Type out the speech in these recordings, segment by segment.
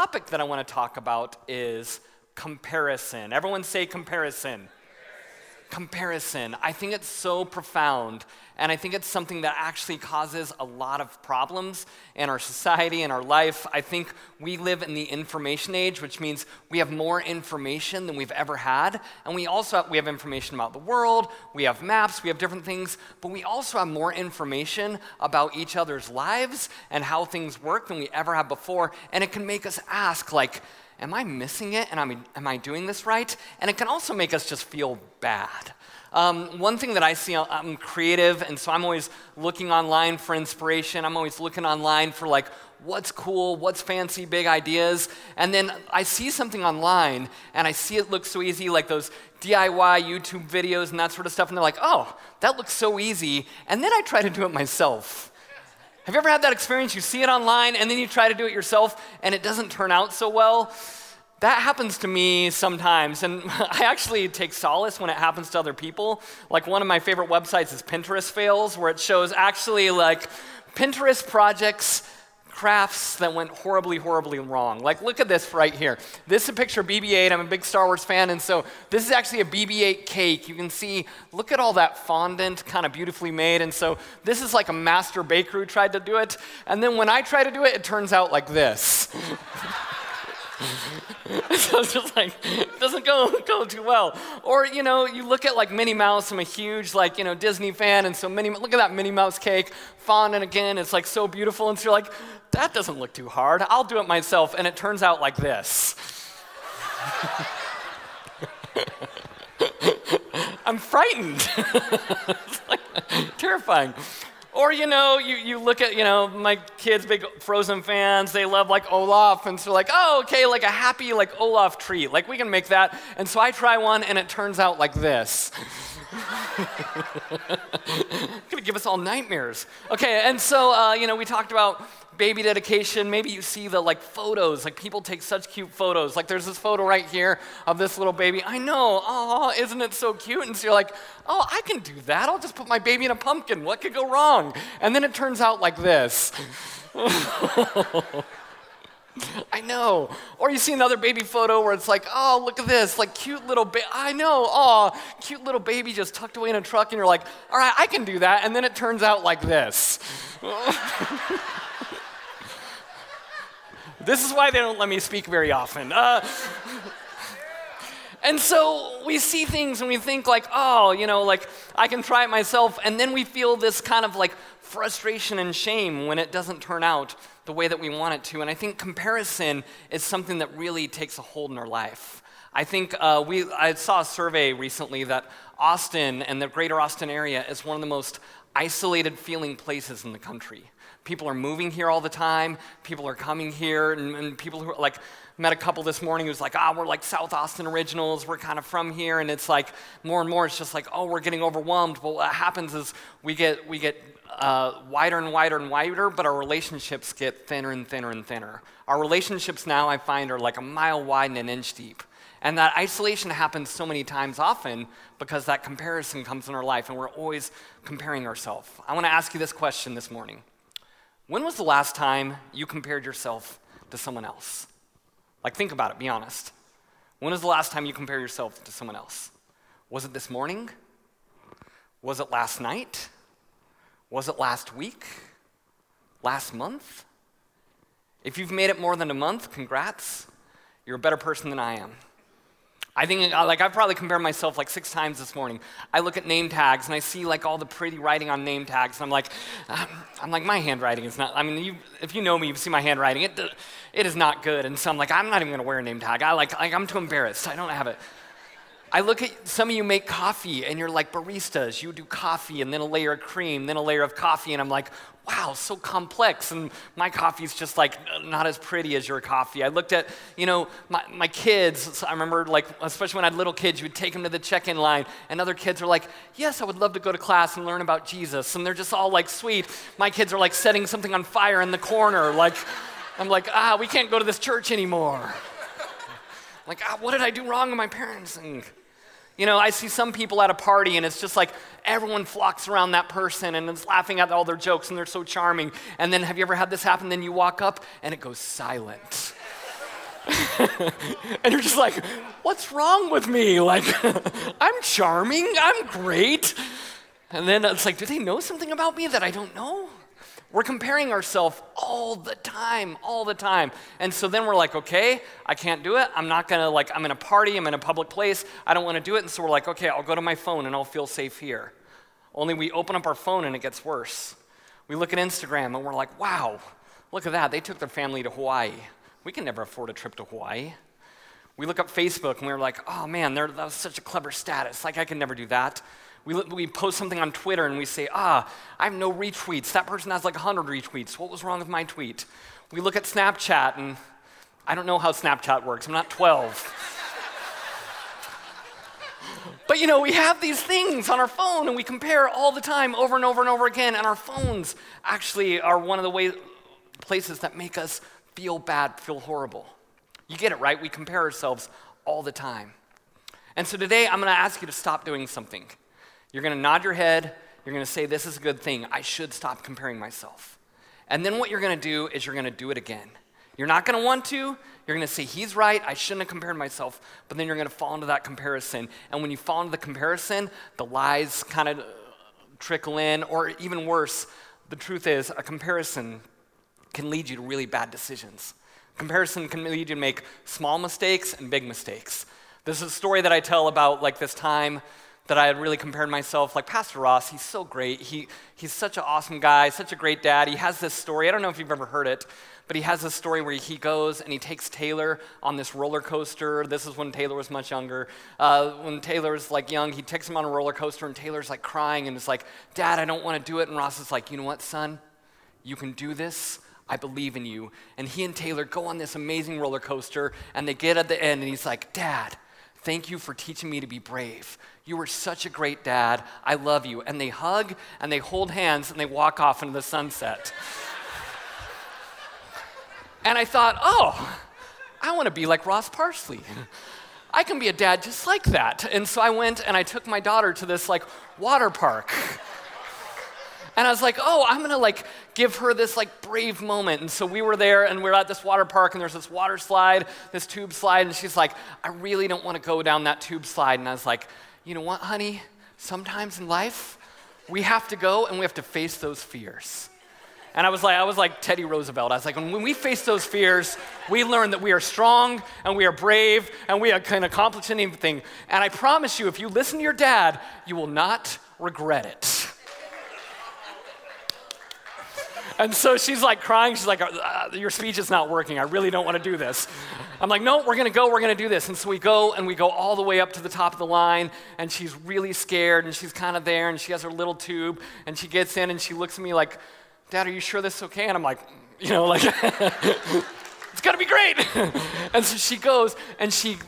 Topic that I want to talk about is comparison. Everyone say comparison. Comparison. I think it's so profound, and I think it's something that actually causes a lot of problems in our society and our life. I think we live in the information age, which means we have more information than we've ever had, and we also have, we have information about the world, we have maps, we have different things, but we also have more information about each other's lives and how things work than we ever have before, and it can make us ask like am I missing it? And am, am I doing this right? And it can also make us just feel bad. Um, one thing that I see, I'm creative, and so I'm always looking online for inspiration. I'm always looking online for like what's cool, what's fancy, big ideas. And then I see something online, and I see it look so easy, like those DIY YouTube videos and that sort of stuff. And they're like, oh, that looks so easy. And then I try to do it myself. Have you ever had that experience? You see it online, and then you try to do it yourself, and it doesn't turn out so well that happens to me sometimes, and I actually take solace when it happens to other people. Like one of my favorite websites is Pinterest Fails, where it shows actually like Pinterest projects, crafts that went horribly, horribly wrong. Like, look at this right here. This is a picture of BB 8. I'm a big Star Wars fan, and so this is actually a BB 8 cake. You can see, look at all that fondant kind of beautifully made. And so this is like a master baker who tried to do it. And then when I try to do it, it turns out like this. so it's just like it doesn't go go too well. Or you know, you look at like Minnie Mouse. I'm a huge like you know Disney fan, and so Minnie, look at that Minnie Mouse cake, fondant again. It's like so beautiful, and so you're like, that doesn't look too hard. I'll do it myself, and it turns out like this. I'm frightened. it's like terrifying. Or, you know, you, you look at, you know, my kids, big Frozen fans, they love like Olaf. And so, like, oh, okay, like a happy, like Olaf treat. Like, we can make that. And so I try one, and it turns out like this. gonna give us all nightmares. Okay, and so, uh, you know, we talked about baby dedication, maybe you see the like photos, like people take such cute photos. Like there's this photo right here of this little baby. I know, oh, isn't it so cute? And so you're like, oh, I can do that. I'll just put my baby in a pumpkin. What could go wrong? And then it turns out like this. I know. Or you see another baby photo where it's like, oh, look at this, like cute little baby. I know, oh, cute little baby just tucked away in a truck, and you're like, all right, I can do that. And then it turns out like this. This is why they don't let me speak very often. Uh, and so we see things and we think, like, oh, you know, like I can try it myself. And then we feel this kind of like frustration and shame when it doesn't turn out the way that we want it to. And I think comparison is something that really takes a hold in our life. I think uh, we, I saw a survey recently that Austin and the greater Austin area is one of the most isolated feeling places in the country. People are moving here all the time. People are coming here, and, and people who like, met a couple this morning who's like, ah, oh, we're like South Austin originals. We're kind of from here. And it's like more and more, it's just like, oh, we're getting overwhelmed. But what happens is we get, we get uh, wider and wider and wider, but our relationships get thinner and thinner and thinner. Our relationships now, I find, are like a mile wide and an inch deep. And that isolation happens so many times often because that comparison comes in our life and we're always comparing ourselves. I want to ask you this question this morning when was the last time you compared yourself to someone else? Like, think about it, be honest. When was the last time you compared yourself to someone else? Was it this morning? Was it last night? Was it last week? Last month? If you've made it more than a month, congrats. You're a better person than I am. I think, uh, like, I've probably compared myself like six times this morning. I look at name tags and I see like all the pretty writing on name tags, and I'm like, um, I'm like, my handwriting is not. I mean, you, if you know me, you see my handwriting. It, it is not good, and so I'm like, I'm not even gonna wear a name tag. I like, like I'm too embarrassed. I don't have it. I look at some of you make coffee and you're like baristas. You do coffee and then a layer of cream, then a layer of coffee, and I'm like, wow, so complex. And my coffee's just like not as pretty as your coffee. I looked at, you know, my, my kids. I remember, like, especially when I had little kids, you would take them to the check in line, and other kids are like, yes, I would love to go to class and learn about Jesus. And they're just all like sweet. My kids are like setting something on fire in the corner. Like, I'm like, ah, we can't go to this church anymore. like, ah, what did I do wrong with my parents? And, you know, I see some people at a party and it's just like everyone flocks around that person and is laughing at all their jokes and they're so charming. And then have you ever had this happen? Then you walk up and it goes silent. and you're just like, what's wrong with me? Like, I'm charming, I'm great. And then it's like, do they know something about me that I don't know? We're comparing ourselves all the time, all the time. And so then we're like, okay, I can't do it. I'm not gonna, like, I'm in a party, I'm in a public place, I don't wanna do it. And so we're like, okay, I'll go to my phone and I'll feel safe here. Only we open up our phone and it gets worse. We look at Instagram and we're like, wow, look at that. They took their family to Hawaii. We can never afford a trip to Hawaii. We look up Facebook and we're like, oh man, that was such a clever status. Like, I can never do that. We, we post something on Twitter and we say, ah, I have no retweets. That person has like 100 retweets. What was wrong with my tweet? We look at Snapchat and I don't know how Snapchat works. I'm not 12. but you know, we have these things on our phone and we compare all the time over and over and over again. And our phones actually are one of the way, places that make us feel bad, feel horrible. You get it, right? We compare ourselves all the time. And so today I'm going to ask you to stop doing something. You're going to nod your head. You're going to say, This is a good thing. I should stop comparing myself. And then what you're going to do is you're going to do it again. You're not going to want to. You're going to say, He's right. I shouldn't have compared myself. But then you're going to fall into that comparison. And when you fall into the comparison, the lies kind of trickle in. Or even worse, the truth is, a comparison can lead you to really bad decisions. Comparison can lead you to make small mistakes and big mistakes. This is a story that I tell about like this time that I had really compared myself. Like Pastor Ross, he's so great. He, he's such an awesome guy, such a great dad. He has this story. I don't know if you've ever heard it, but he has this story where he goes and he takes Taylor on this roller coaster. This is when Taylor was much younger. Uh, when Taylor was like young, he takes him on a roller coaster, and Taylor's like crying and is like, Dad, I don't want to do it. And Ross is like, You know what, son? You can do this. I believe in you. And he and Taylor go on this amazing roller coaster, and they get at the end, and he's like, Dad, thank you for teaching me to be brave. You were such a great dad. I love you. And they hug and they hold hands and they walk off into the sunset. and I thought, oh, I want to be like Ross Parsley. I can be a dad just like that. And so I went and I took my daughter to this like water park. And I was like, oh, I'm gonna like give her this like brave moment. And so we were there and we are at this water park and there's this water slide, this tube slide, and she's like, I really don't wanna go down that tube slide. And I was like, you know what, honey? Sometimes in life, we have to go and we have to face those fears. And I was like, I was like Teddy Roosevelt. I was like, when we face those fears, we learn that we are strong and we are brave and we can accomplish anything. And I promise you, if you listen to your dad, you will not regret it. And so she's like crying. She's like, uh, Your speech is not working. I really don't want to do this. I'm like, No, we're going to go. We're going to do this. And so we go and we go all the way up to the top of the line. And she's really scared. And she's kind of there. And she has her little tube. And she gets in and she looks at me like, Dad, are you sure this is okay? And I'm like, You know, like, it's going to be great. and so she goes and she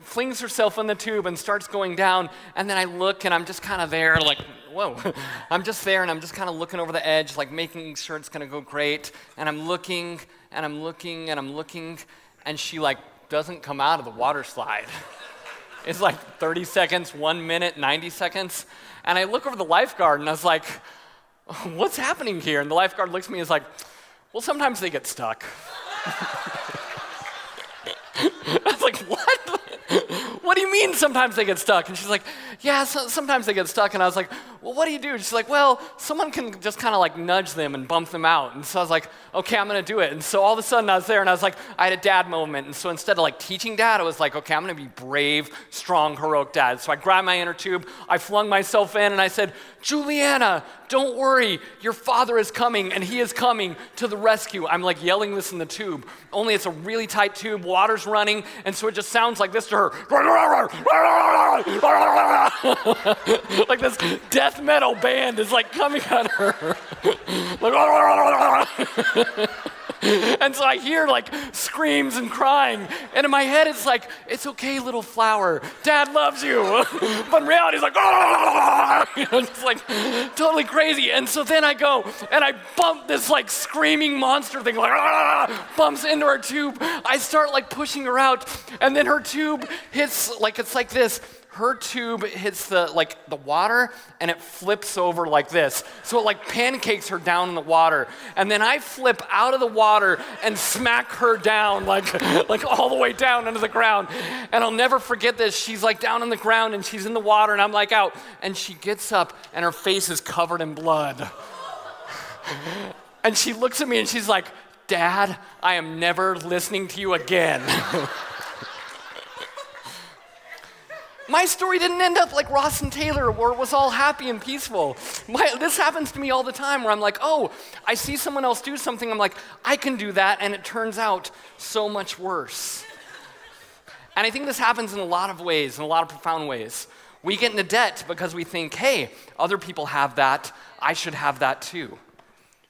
flings herself in the tube and starts going down. And then I look and I'm just kind of there, like, whoa. I'm just there and I'm just kind of looking over the edge, like making sure it's going to go great. And I'm looking and I'm looking and I'm looking, and she like doesn't come out of the water slide. It's like 30 seconds, one minute, 90 seconds. And I look over the lifeguard and I was like, what's happening here? And the lifeguard looks at me and is like, well, sometimes they get stuck. I was like, what? Mean sometimes they get stuck? And she's like, yeah, so, sometimes they get stuck. And I was like, well, what do you do? She's like, well, someone can just kind of like nudge them and bump them out. And so I was like, okay, I'm going to do it. And so all of a sudden I was there and I was like, I had a dad moment. And so instead of like teaching dad, I was like, okay, I'm going to be brave, strong, heroic dad. So I grabbed my inner tube, I flung myself in, and I said, Juliana, don't worry, your father is coming and he is coming to the rescue. I'm like yelling this in the tube, only it's a really tight tube, water's running, and so it just sounds like this to her. like this death metal band is like coming at her. like, and so I hear like screams and crying. And in my head, it's like, it's okay, little flower. Dad loves you. but in reality, it's like, know, it's like totally crazy. And so then I go and I bump this like screaming monster thing, like, bumps into her tube. I start like pushing her out. And then her tube hits, like, it's like this her tube hits the like the water and it flips over like this. So it like pancakes her down in the water. And then I flip out of the water and smack her down like like all the way down into the ground. And I'll never forget this. She's like down in the ground and she's in the water and I'm like out and she gets up and her face is covered in blood. and she looks at me and she's like, "Dad, I am never listening to you again." My story didn't end up like Ross and Taylor, where it was all happy and peaceful. My, this happens to me all the time where I'm like, oh, I see someone else do something. I'm like, I can do that. And it turns out so much worse. And I think this happens in a lot of ways, in a lot of profound ways. We get into debt because we think, hey, other people have that. I should have that too.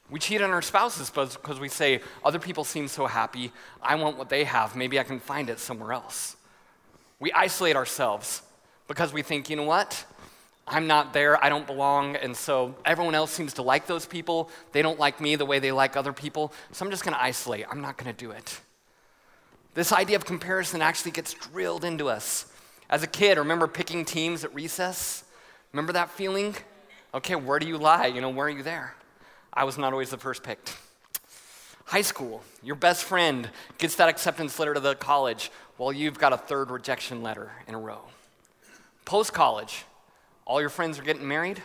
We cheat on our spouses because we say, other people seem so happy. I want what they have. Maybe I can find it somewhere else. We isolate ourselves because we think, you know what? I'm not there, I don't belong, and so everyone else seems to like those people. They don't like me the way they like other people, so I'm just gonna isolate. I'm not gonna do it. This idea of comparison actually gets drilled into us. As a kid, remember picking teams at recess? Remember that feeling? Okay, where do you lie? You know, where are you there? I was not always the first picked. High school, your best friend gets that acceptance letter to the college while you've got a third rejection letter in a row. Post college, all your friends are getting married,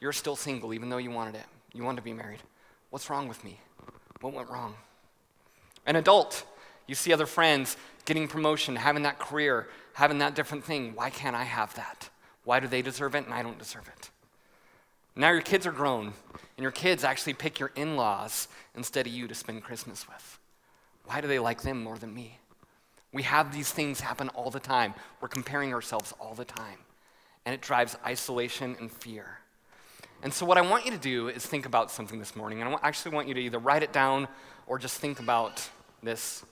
you're still single even though you wanted it. You wanted to be married. What's wrong with me? What went wrong? An adult, you see other friends getting promotion, having that career, having that different thing. Why can't I have that? Why do they deserve it and I don't deserve it? Now your kids are grown, and your kids actually pick your in laws instead of you to spend Christmas with. Why do they like them more than me? We have these things happen all the time. We're comparing ourselves all the time. And it drives isolation and fear. And so, what I want you to do is think about something this morning. And I actually want you to either write it down or just think about this.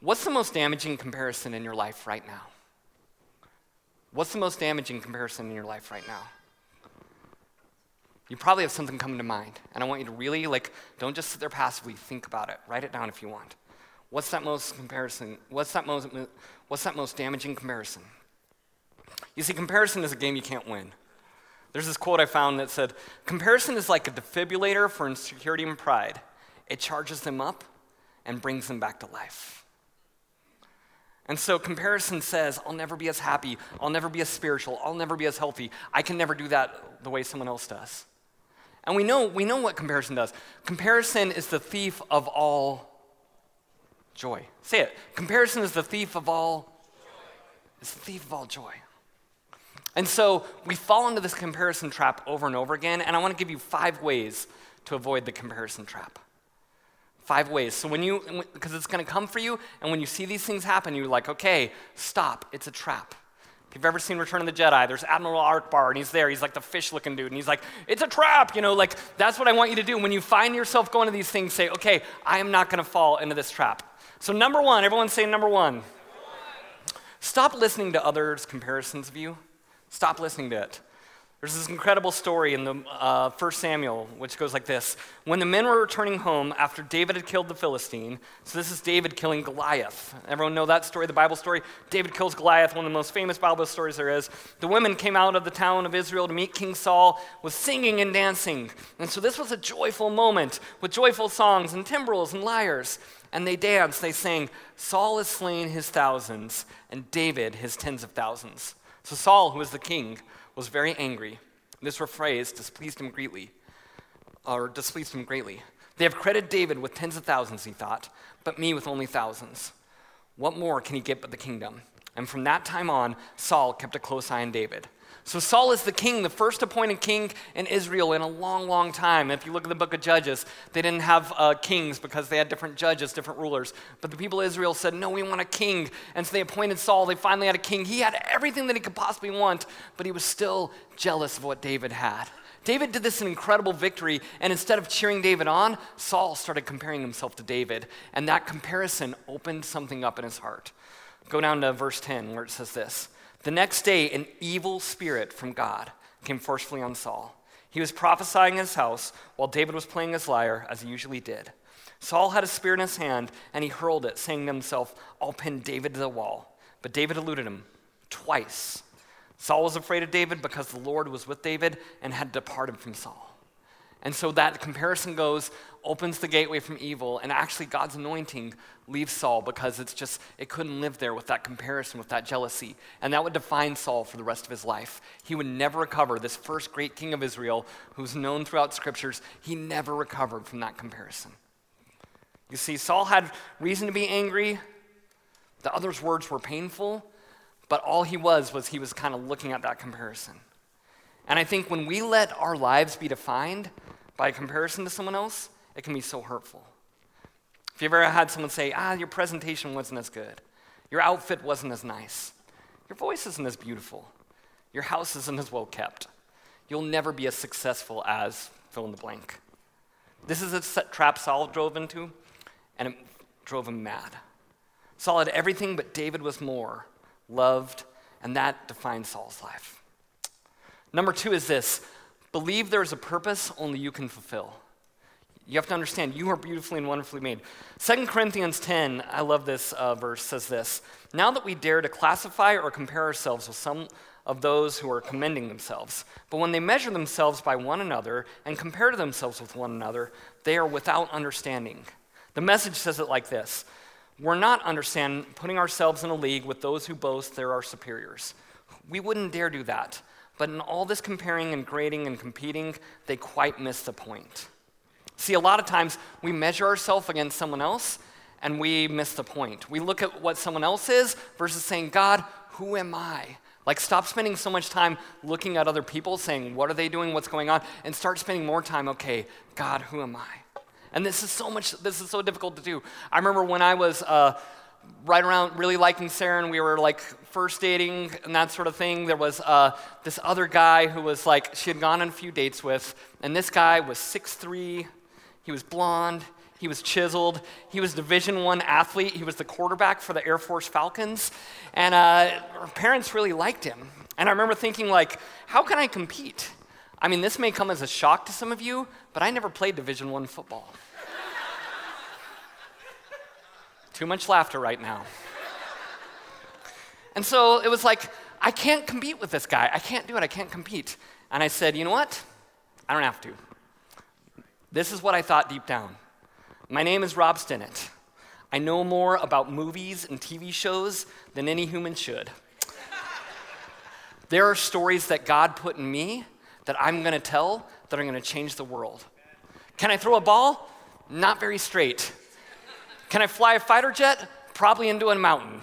What's the most damaging comparison in your life right now? What's the most damaging comparison in your life right now? You probably have something coming to mind. And I want you to really, like, don't just sit there passively, think about it. Write it down if you want. What's that most comparison? What's that most, what's that most damaging comparison? You see, comparison is a game you can't win. There's this quote I found that said, Comparison is like a defibrillator for insecurity and pride. It charges them up and brings them back to life. And so comparison says, I'll never be as happy, I'll never be as spiritual, I'll never be as healthy. I can never do that the way someone else does. And we know, we know what comparison does. Comparison is the thief of all Joy. Say it. Comparison is the thief of all it's the thief of all joy. And so we fall into this comparison trap over and over again, and I want to give you five ways to avoid the comparison trap. Five ways. So when you, because it's going to come for you, and when you see these things happen, you're like, okay, stop. It's a trap. If you've ever seen Return of the Jedi, there's Admiral Ackbar, and he's there. He's like the fish looking dude, and he's like, it's a trap. You know, like, that's what I want you to do. When you find yourself going to these things, say, okay, I am not going to fall into this trap. So, number one, everyone say number one. Stop listening to others' comparisons of you. Stop listening to it. There's this incredible story in the uh, 1 Samuel, which goes like this. When the men were returning home after David had killed the Philistine, so this is David killing Goliath. Everyone know that story, the Bible story? David kills Goliath, one of the most famous Bible stories there is. The women came out of the town of Israel to meet King Saul with singing and dancing. And so this was a joyful moment with joyful songs and timbrels and lyres and they danced. They sang, Saul has slain his thousands, and David his tens of thousands. So Saul, who was the king, was very angry. This phrase displeased him greatly, or displeased him greatly. They have credited David with tens of thousands, he thought, but me with only thousands. What more can he get but the kingdom? And from that time on, Saul kept a close eye on David. So Saul is the king, the first appointed king in Israel in a long, long time. If you look at the book of Judges, they didn't have uh, kings because they had different judges, different rulers. But the people of Israel said, No, we want a king. And so they appointed Saul. They finally had a king. He had everything that he could possibly want, but he was still jealous of what David had. David did this an incredible victory, and instead of cheering David on, Saul started comparing himself to David. And that comparison opened something up in his heart. Go down to verse 10, where it says this. The next day, an evil spirit from God came forcefully on Saul. He was prophesying in his house while David was playing his lyre, as he usually did. Saul had a spear in his hand, and he hurled it, saying to himself, I'll pin David to the wall. But David eluded him twice. Saul was afraid of David because the Lord was with David and had departed from Saul. And so that comparison goes, opens the gateway from evil, and actually God's anointing leaves Saul because it's just, it couldn't live there with that comparison, with that jealousy. And that would define Saul for the rest of his life. He would never recover, this first great king of Israel, who's known throughout scriptures, he never recovered from that comparison. You see, Saul had reason to be angry, the other's words were painful, but all he was was he was kind of looking at that comparison. And I think when we let our lives be defined by comparison to someone else, it can be so hurtful. If you've ever had someone say, ah, your presentation wasn't as good, your outfit wasn't as nice, your voice isn't as beautiful, your house isn't as well kept, you'll never be as successful as fill in the blank. This is a trap Saul drove into, and it drove him mad. Saul had everything, but David was more loved, and that defined Saul's life. Number two is this believe there is a purpose only you can fulfill. You have to understand, you are beautifully and wonderfully made. 2 Corinthians 10, I love this uh, verse, says this Now that we dare to classify or compare ourselves with some of those who are commending themselves, but when they measure themselves by one another and compare themselves with one another, they are without understanding. The message says it like this We're not understand putting ourselves in a league with those who boast they're our superiors. We wouldn't dare do that. But in all this comparing and grading and competing, they quite miss the point. See, a lot of times we measure ourselves against someone else and we miss the point. We look at what someone else is versus saying, God, who am I? Like, stop spending so much time looking at other people, saying, What are they doing? What's going on? And start spending more time, okay, God, who am I? And this is so much, this is so difficult to do. I remember when I was uh, right around really liking Sarah and we were like first dating and that sort of thing, there was uh, this other guy who was like, she had gone on a few dates with, and this guy was 6'3, he was blonde, he was chiseled, he was Division One athlete, he was the quarterback for the Air Force Falcons, and uh, her parents really liked him. And I remember thinking, like, how can I compete? I mean, this may come as a shock to some of you, but I never played Division One football. Too much laughter right now. And so it was like, I can't compete with this guy. I can't do it. I can't compete. And I said, you know what? I don't have to. This is what I thought deep down. My name is Rob Stinnett. I know more about movies and TV shows than any human should. there are stories that God put in me that I'm going to tell that are going to change the world. Can I throw a ball? Not very straight. Can I fly a fighter jet? Probably into a mountain.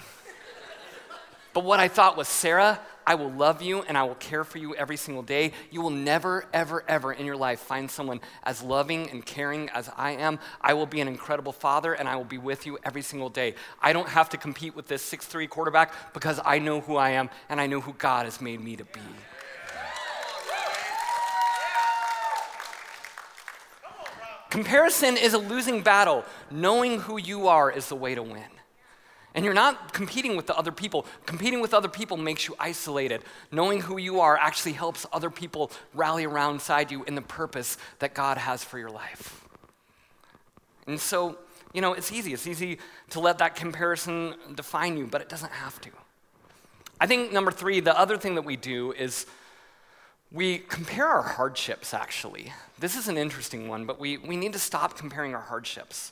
But what I thought was, Sarah, I will love you and I will care for you every single day. You will never, ever, ever in your life find someone as loving and caring as I am. I will be an incredible father and I will be with you every single day. I don't have to compete with this 6'3 quarterback because I know who I am and I know who God has made me to be. Comparison is a losing battle. Knowing who you are is the way to win. And you're not competing with the other people. Competing with other people makes you isolated. Knowing who you are actually helps other people rally around side you in the purpose that God has for your life. And so, you know, it's easy. It's easy to let that comparison define you, but it doesn't have to. I think number three, the other thing that we do is we compare our hardships, actually. This is an interesting one, but we, we need to stop comparing our hardships.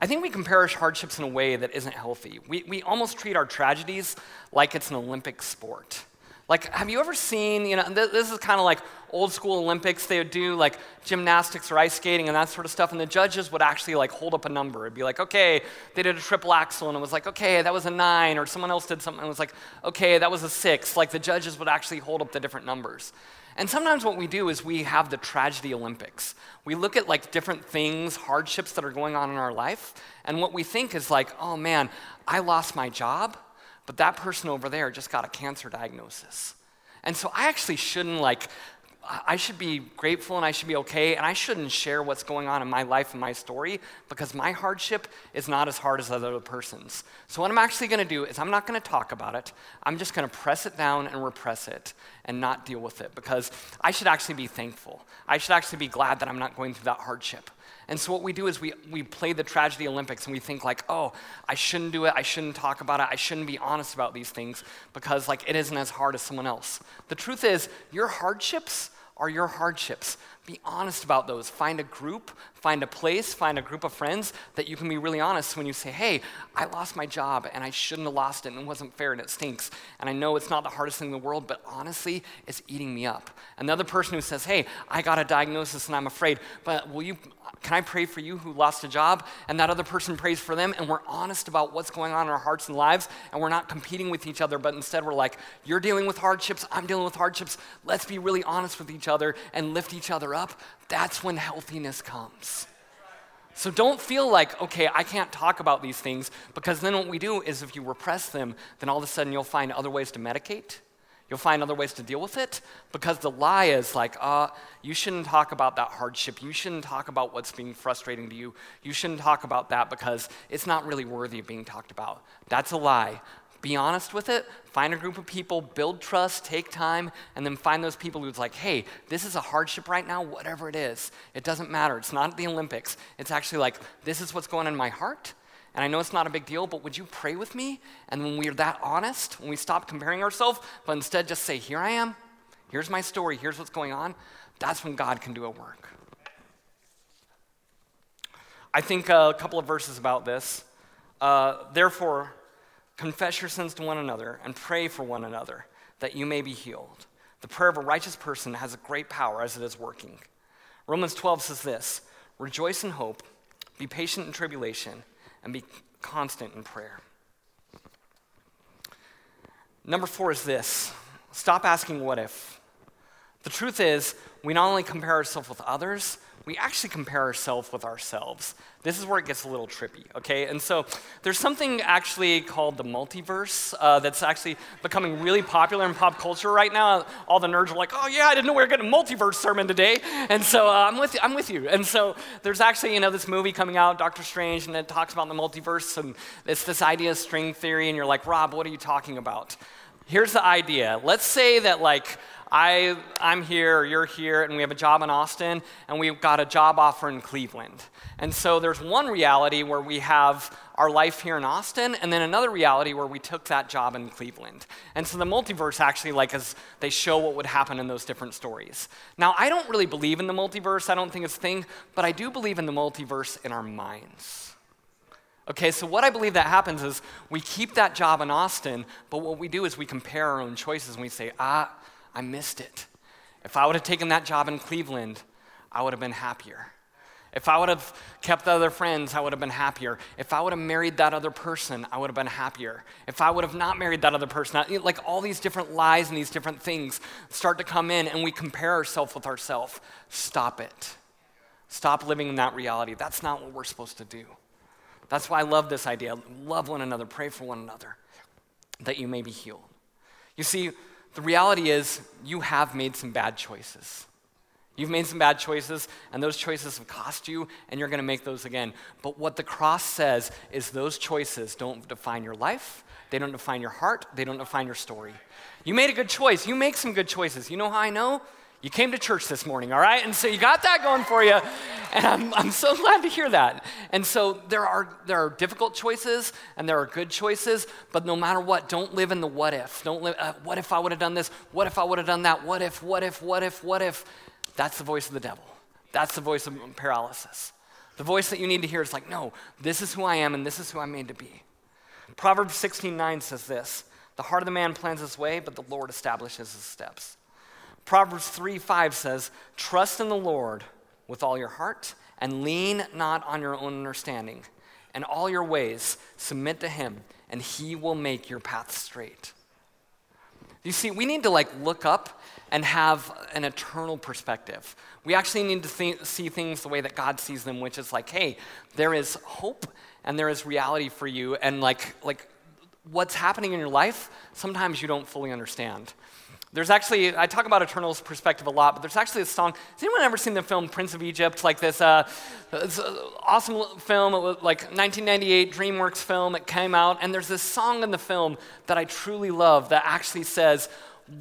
I think we compare our hardships in a way that isn't healthy. We, we almost treat our tragedies like it's an Olympic sport. Like, have you ever seen, you know, th- this is kind of like old school Olympics. They would do like gymnastics or ice skating and that sort of stuff, and the judges would actually like hold up a number. It'd be like, okay, they did a triple axel, and it was like, okay, that was a nine, or someone else did something, and it was like, okay, that was a six. Like, the judges would actually hold up the different numbers. And sometimes what we do is we have the tragedy Olympics. We look at like different things, hardships that are going on in our life, and what we think is like, oh man, I lost my job but that person over there just got a cancer diagnosis. And so I actually shouldn't like, I should be grateful and I should be okay, and I shouldn't share what's going on in my life and my story because my hardship is not as hard as other person's. So, what I'm actually gonna do is I'm not gonna talk about it. I'm just gonna press it down and repress it and not deal with it because I should actually be thankful. I should actually be glad that I'm not going through that hardship. And so what we do is we, we play the tragedy Olympics and we think like, oh, I shouldn't do it, I shouldn't talk about it, I shouldn't be honest about these things because like it isn't as hard as someone else. The truth is, your hardships are your hardships. Be honest about those. Find a group, find a place, find a group of friends that you can be really honest when you say, hey, I lost my job and I shouldn't have lost it and it wasn't fair and it stinks. And I know it's not the hardest thing in the world, but honestly, it's eating me up. Another person who says, hey, I got a diagnosis and I'm afraid, but will you, can I pray for you who lost a job? And that other person prays for them and we're honest about what's going on in our hearts and lives and we're not competing with each other, but instead we're like, you're dealing with hardships, I'm dealing with hardships. Let's be really honest with each other and lift each other up. That's when healthiness comes. So don't feel like, okay, I can't talk about these things, because then what we do is if you repress them, then all of a sudden you'll find other ways to medicate. You'll find other ways to deal with it because the lie is like, uh, you shouldn't talk about that hardship. You shouldn't talk about what's being frustrating to you. You shouldn't talk about that because it's not really worthy of being talked about. That's a lie. Be honest with it, find a group of people, build trust, take time, and then find those people who's like, hey, this is a hardship right now, whatever it is. It doesn't matter. It's not the Olympics. It's actually like, this is what's going on in my heart. And I know it's not a big deal, but would you pray with me? And when we're that honest, when we stop comparing ourselves, but instead just say, here I am, here's my story, here's what's going on, that's when God can do a work. I think a couple of verses about this. Uh, Therefore, Confess your sins to one another and pray for one another that you may be healed. The prayer of a righteous person has a great power as it is working. Romans 12 says this Rejoice in hope, be patient in tribulation, and be constant in prayer. Number four is this stop asking what if. The truth is, we not only compare ourselves with others, we actually compare ourselves with ourselves. This is where it gets a little trippy, okay? And so there's something actually called the multiverse uh, that's actually becoming really popular in pop culture right now. All the nerds are like, oh yeah, I didn't know we were getting a multiverse sermon today. And so uh, I'm, with you, I'm with you. And so there's actually, you know, this movie coming out, Doctor Strange, and it talks about the multiverse, and it's this idea of string theory, and you're like, Rob, what are you talking about? Here's the idea. Let's say that, like, I, I'm here, or you're here, and we have a job in Austin, and we've got a job offer in Cleveland. And so there's one reality where we have our life here in Austin, and then another reality where we took that job in Cleveland. And so the multiverse actually, like, as they show what would happen in those different stories. Now, I don't really believe in the multiverse, I don't think it's a thing, but I do believe in the multiverse in our minds. Okay, so what I believe that happens is we keep that job in Austin, but what we do is we compare our own choices and we say, ah, I missed it. If I would have taken that job in Cleveland, I would have been happier. If I would have kept the other friends, I would have been happier. If I would have married that other person, I would have been happier. If I would have not married that other person, like all these different lies and these different things start to come in and we compare ourselves with ourselves. Stop it. Stop living in that reality. That's not what we're supposed to do. That's why I love this idea. Love one another, pray for one another, that you may be healed. You see, the reality is you have made some bad choices. You've made some bad choices, and those choices have cost you, and you're going to make those again. But what the cross says is those choices don't define your life, they don't define your heart, they don't define your story. You made a good choice. You make some good choices. You know how I know? You came to church this morning, all right? And so you got that going for you. And I'm, I'm so glad to hear that. And so there are, there are difficult choices and there are good choices, but no matter what, don't live in the what if. Don't live, uh, what if I would have done this? What if I would have done that? What if, what if, what if, what if? That's the voice of the devil. That's the voice of paralysis. The voice that you need to hear is like, no, this is who I am and this is who I'm made to be. Proverbs 16:9 says this: The heart of the man plans his way, but the Lord establishes his steps. Proverbs 3 5 says, Trust in the Lord with all your heart and lean not on your own understanding. And all your ways submit to him, and he will make your path straight. You see, we need to like look up and have an eternal perspective. We actually need to th- see things the way that God sees them, which is like, hey, there is hope and there is reality for you, and like, like what's happening in your life, sometimes you don't fully understand. There's actually, I talk about eternal perspective a lot, but there's actually a song. Has anyone ever seen the film Prince of Egypt? Like this, uh, this awesome film, was like 1998 DreamWorks film. It came out, and there's this song in the film that I truly love that actually says,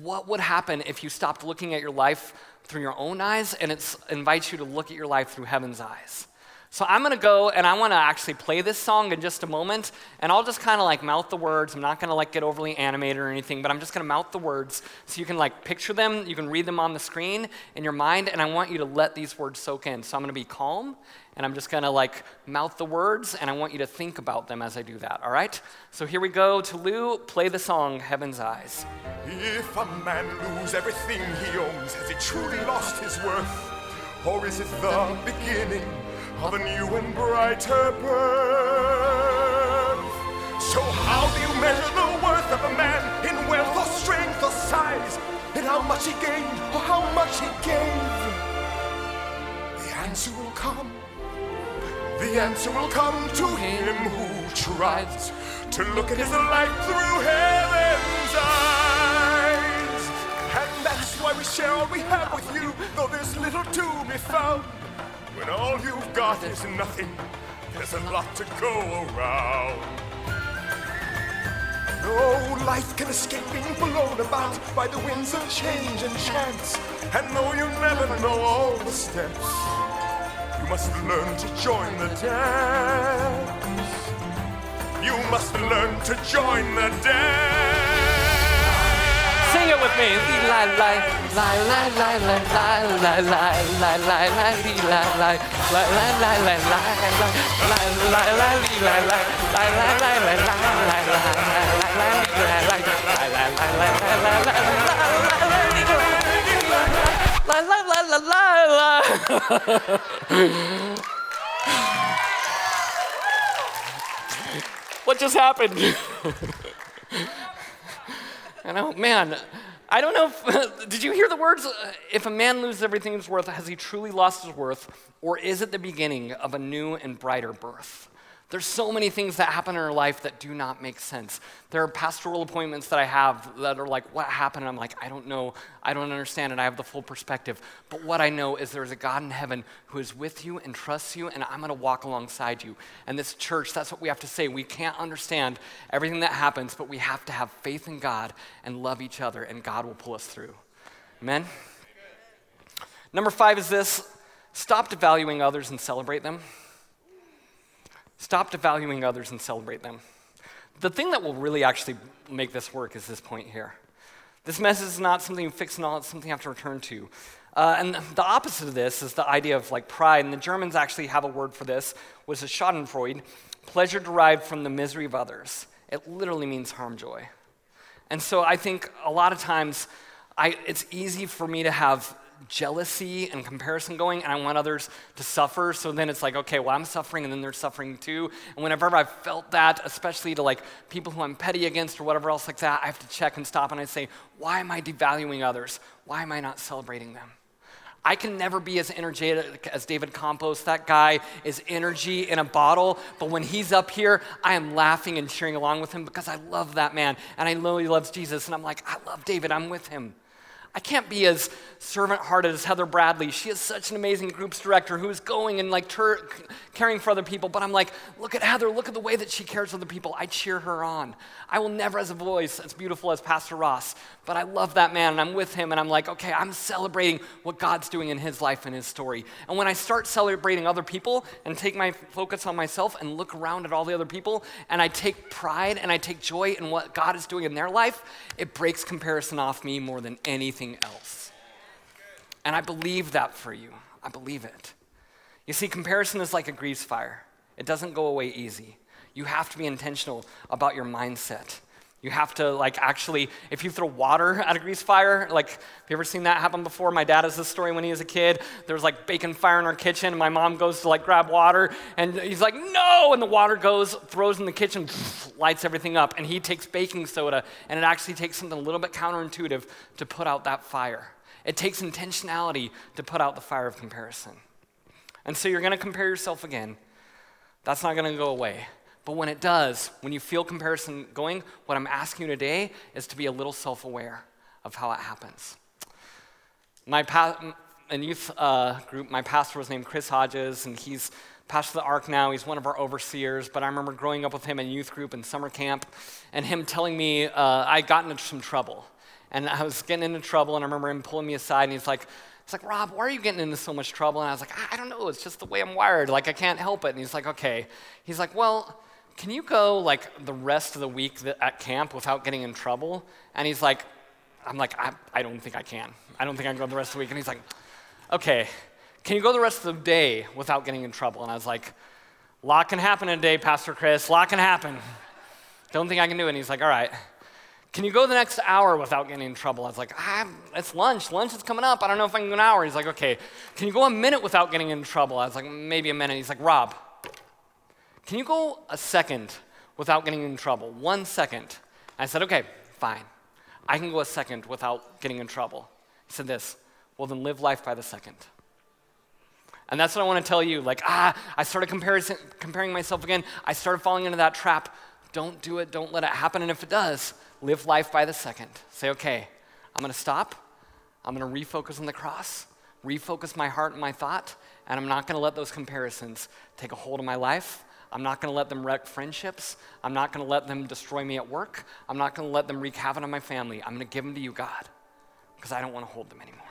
What would happen if you stopped looking at your life through your own eyes and it invites you to look at your life through heaven's eyes? So I'm gonna go and I wanna actually play this song in just a moment, and I'll just kind of like mouth the words. I'm not gonna like get overly animated or anything, but I'm just gonna mouth the words so you can like picture them, you can read them on the screen in your mind, and I want you to let these words soak in. So I'm gonna be calm, and I'm just gonna like mouth the words, and I want you to think about them as I do that, all right? So here we go. To Lou, play the song Heaven's Eyes. If a man lose everything he owns, has he truly lost his worth? Or is it the beginning of a new and brighter birth? So how do you measure the worth of a man in wealth or strength or size? In how much he gained or how much he gave? The answer will come. The answer will come to him who tries to look at his life through heaven's eyes. And that's why we share all we have with you, though there's little to be found. When all you've got is nothing, there's a lot to go around. No life can escape being blown about by the winds of change and chance. And though you never know all the steps, you must learn to join the dance. You must learn to join the dance. La la la la la la la la la la li la la la la la la la la la la la li la la la la la la la la la la la li la la la la la la la la la la la la What just happened? And oh man, I don't know if, did you hear the words? Uh, if a man loses everything he's worth, has he truly lost his worth? Or is it the beginning of a new and brighter birth? There's so many things that happen in our life that do not make sense. There are pastoral appointments that I have that are like, what happened? And I'm like, I don't know. I don't understand and I have the full perspective. But what I know is there's a God in heaven who is with you and trusts you, and I'm going to walk alongside you. And this church, that's what we have to say. We can't understand everything that happens, but we have to have faith in God and love each other, and God will pull us through. Amen? Number five is this stop devaluing others and celebrate them. Stop devaluing others and celebrate them. The thing that will really actually make this work is this point here. This message is not something you fix and all, it's something you have to return to. Uh, and the opposite of this is the idea of like pride. And the Germans actually have a word for this, which is Schadenfreude, pleasure derived from the misery of others. It literally means harm joy. And so I think a lot of times I, it's easy for me to have jealousy and comparison going, and I want others to suffer. So then it's like, okay, well, I'm suffering, and then they're suffering too. And whenever I've felt that, especially to like people who I'm petty against or whatever else like that, I have to check and stop and I say, why am I devaluing others? Why am I not celebrating them? I can never be as energetic as David Campos. That guy is energy in a bottle. But when he's up here, I am laughing and cheering along with him because I love that man. And I know he loves Jesus. And I'm like, I love David. I'm with him. I can't be as servant hearted as Heather Bradley. She is such an amazing groups director who is going and like ter- caring for other people. But I'm like, look at Heather, look at the way that she cares for other people. I cheer her on. I will never have a voice as beautiful as Pastor Ross, but I love that man and I'm with him and I'm like, okay, I'm celebrating what God's doing in his life and his story. And when I start celebrating other people and take my focus on myself and look around at all the other people and I take pride and I take joy in what God is doing in their life, it breaks comparison off me more than anything else. And I believe that for you. I believe it. You see, comparison is like a grease fire, it doesn't go away easy. You have to be intentional about your mindset. You have to like actually, if you throw water at a grease fire, like, have you ever seen that happen before? My dad has this story when he was a kid. There was like bacon fire in our kitchen, and my mom goes to like grab water, and he's like, no! And the water goes, throws in the kitchen, lights everything up, and he takes baking soda, and it actually takes something a little bit counterintuitive to put out that fire. It takes intentionality to put out the fire of comparison. And so you're gonna compare yourself again. That's not gonna go away. But when it does, when you feel comparison going, what I'm asking you today is to be a little self aware of how it happens. My pa- in youth uh, group, my pastor was named Chris Hodges, and he's pastor of the Ark now. He's one of our overseers, but I remember growing up with him in youth group and summer camp, and him telling me uh, I got into some trouble. And I was getting into trouble, and I remember him pulling me aside, and he's like, It's like, Rob, why are you getting into so much trouble? And I was like, I, I don't know. It's just the way I'm wired. Like, I can't help it. And he's like, okay. He's like, well, can you go like the rest of the week at camp without getting in trouble? And he's like, I'm like, I, I don't think I can. I don't think I can go the rest of the week. And he's like, okay, can you go the rest of the day without getting in trouble? And I was like, a lot can happen in a day, Pastor Chris. A lot can happen. Don't think I can do it. And he's like, all right. Can you go the next hour without getting in trouble? I was like, ah, it's lunch. Lunch is coming up. I don't know if I can go an hour. He's like, okay. Can you go a minute without getting in trouble? I was like, maybe a minute. He's like, Rob, can you go a second without getting in trouble? One second. I said, okay, fine. I can go a second without getting in trouble. He said this, well, then live life by the second. And that's what I want to tell you. Like, ah, I started comparing myself again. I started falling into that trap. Don't do it. Don't let it happen. And if it does, live life by the second. Say, okay, I'm going to stop. I'm going to refocus on the cross, refocus my heart and my thought, and I'm not going to let those comparisons take a hold of my life. I'm not going to let them wreck friendships. I'm not going to let them destroy me at work. I'm not going to let them wreak havoc on my family. I'm going to give them to you, God, because I don't want to hold them anymore.